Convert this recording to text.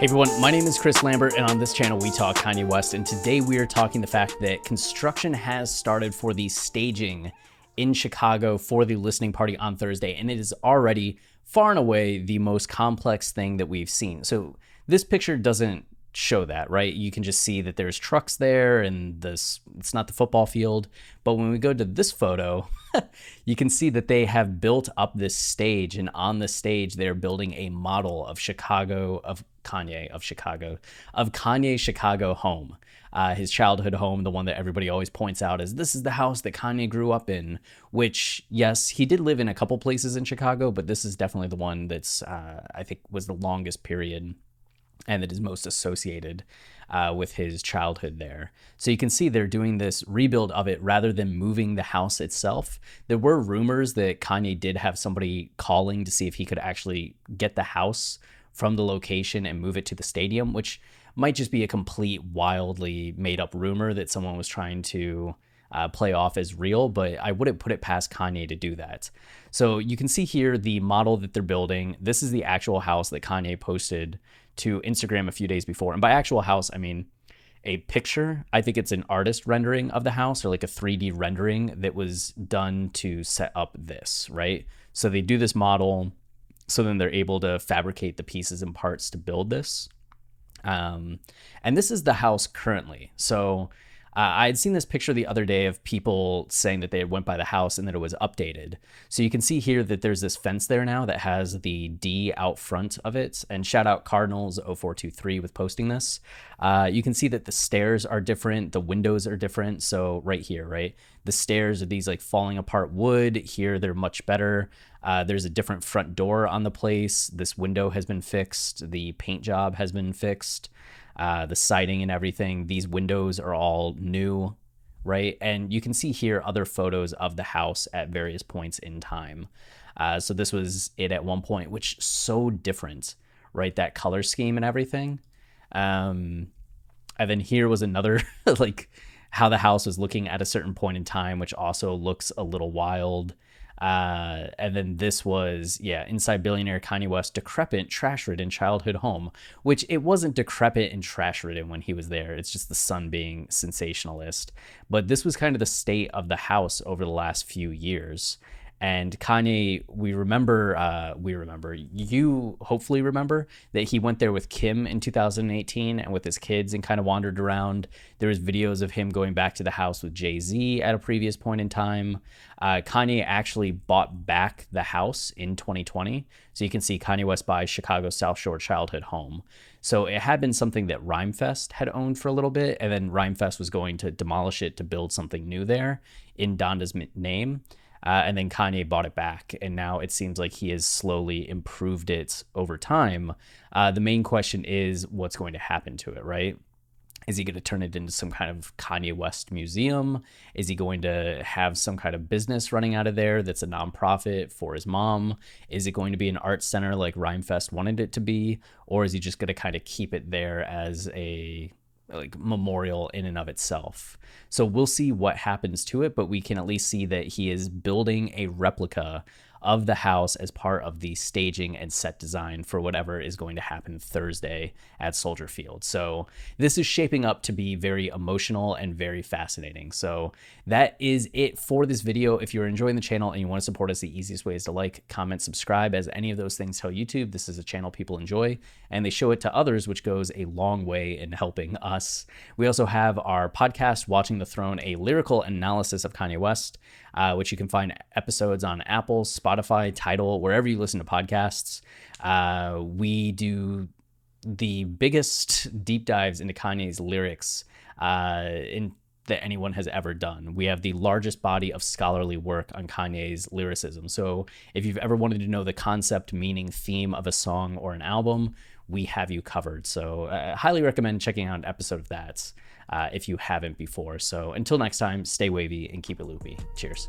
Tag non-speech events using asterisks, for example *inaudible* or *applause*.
Hey everyone, my name is Chris Lambert, and on this channel we talk Kanye West. And today we are talking the fact that construction has started for the staging in Chicago for the listening party on Thursday, and it is already far and away the most complex thing that we've seen. So this picture doesn't show that, right? You can just see that there's trucks there and this it's not the football field. But when we go to this photo, *laughs* you can see that they have built up this stage and on the stage they're building a model of Chicago of Kanye of Chicago of Kanye Chicago home. Uh, his childhood home, the one that everybody always points out is this is the house that Kanye grew up in. Which, yes, he did live in a couple places in Chicago, but this is definitely the one that's uh, I think was the longest period and that is most associated uh, with his childhood there. So you can see they're doing this rebuild of it rather than moving the house itself. There were rumors that Kanye did have somebody calling to see if he could actually get the house from the location and move it to the stadium, which might just be a complete wildly made up rumor that someone was trying to uh, play off as real, but I wouldn't put it past Kanye to do that. So you can see here the model that they're building. This is the actual house that Kanye posted to Instagram a few days before. And by actual house, I mean a picture. I think it's an artist rendering of the house or like a 3D rendering that was done to set up this, right? So they do this model, so then they're able to fabricate the pieces and parts to build this. Um, and this is the house currently. So uh, I had seen this picture the other day of people saying that they went by the house and that it was updated. So you can see here that there's this fence there now that has the D out front of it. And shout out Cardinals 0423 with posting this. Uh, you can see that the stairs are different, the windows are different. So right here, right, the stairs are these like falling apart wood. Here they're much better. Uh, there's a different front door on the place. This window has been fixed. The paint job has been fixed uh, the siding and everything. These windows are all new, right? And you can see here other photos of the house at various points in time. Uh, so this was it at one point, which so different, right? That color scheme and everything. Um, and then here was another *laughs* like how the house was looking at a certain point in time, which also looks a little wild. Uh, and then this was, yeah, Inside Billionaire Kanye West, decrepit, trash ridden childhood home, which it wasn't decrepit and trash ridden when he was there. It's just the Sun being sensationalist. But this was kind of the state of the house over the last few years. And Kanye, we remember, uh, we remember, you hopefully remember that he went there with Kim in 2018 and with his kids and kind of wandered around. There was videos of him going back to the house with Jay Z at a previous point in time. Uh, Kanye actually bought back the house in 2020, so you can see Kanye West buys Chicago South Shore childhood home. So it had been something that Rhymefest had owned for a little bit, and then Rhymefest was going to demolish it to build something new there in Donda's name. Uh, and then Kanye bought it back, and now it seems like he has slowly improved it over time. Uh, the main question is what's going to happen to it, right? Is he going to turn it into some kind of Kanye West museum? Is he going to have some kind of business running out of there that's a nonprofit for his mom? Is it going to be an art center like Rhymefest wanted it to be? Or is he just going to kind of keep it there as a like memorial in and of itself. So we'll see what happens to it, but we can at least see that he is building a replica of the house as part of the staging and set design for whatever is going to happen Thursday at Soldier Field. So this is shaping up to be very emotional and very fascinating. So that is it for this video. If you're enjoying the channel and you want to support us, the easiest way is to like, comment, subscribe, as any of those things tell YouTube this is a channel people enjoy and they show it to others, which goes a long way in helping us. We also have our podcast, Watching the Throne, a lyrical analysis of Kanye West, uh, which you can find episodes on Apple, Spotify, Tidal, wherever you listen to podcasts. Uh, we do the biggest deep dives into Kanye's lyrics uh, in that anyone has ever done. We have the largest body of scholarly work on Kanye's lyricism. So if you've ever wanted to know the concept, meaning, theme of a song or an album, we have you covered. So I uh, highly recommend checking out an episode of that uh, if you haven't before. So until next time, stay wavy and keep it loopy. Cheers.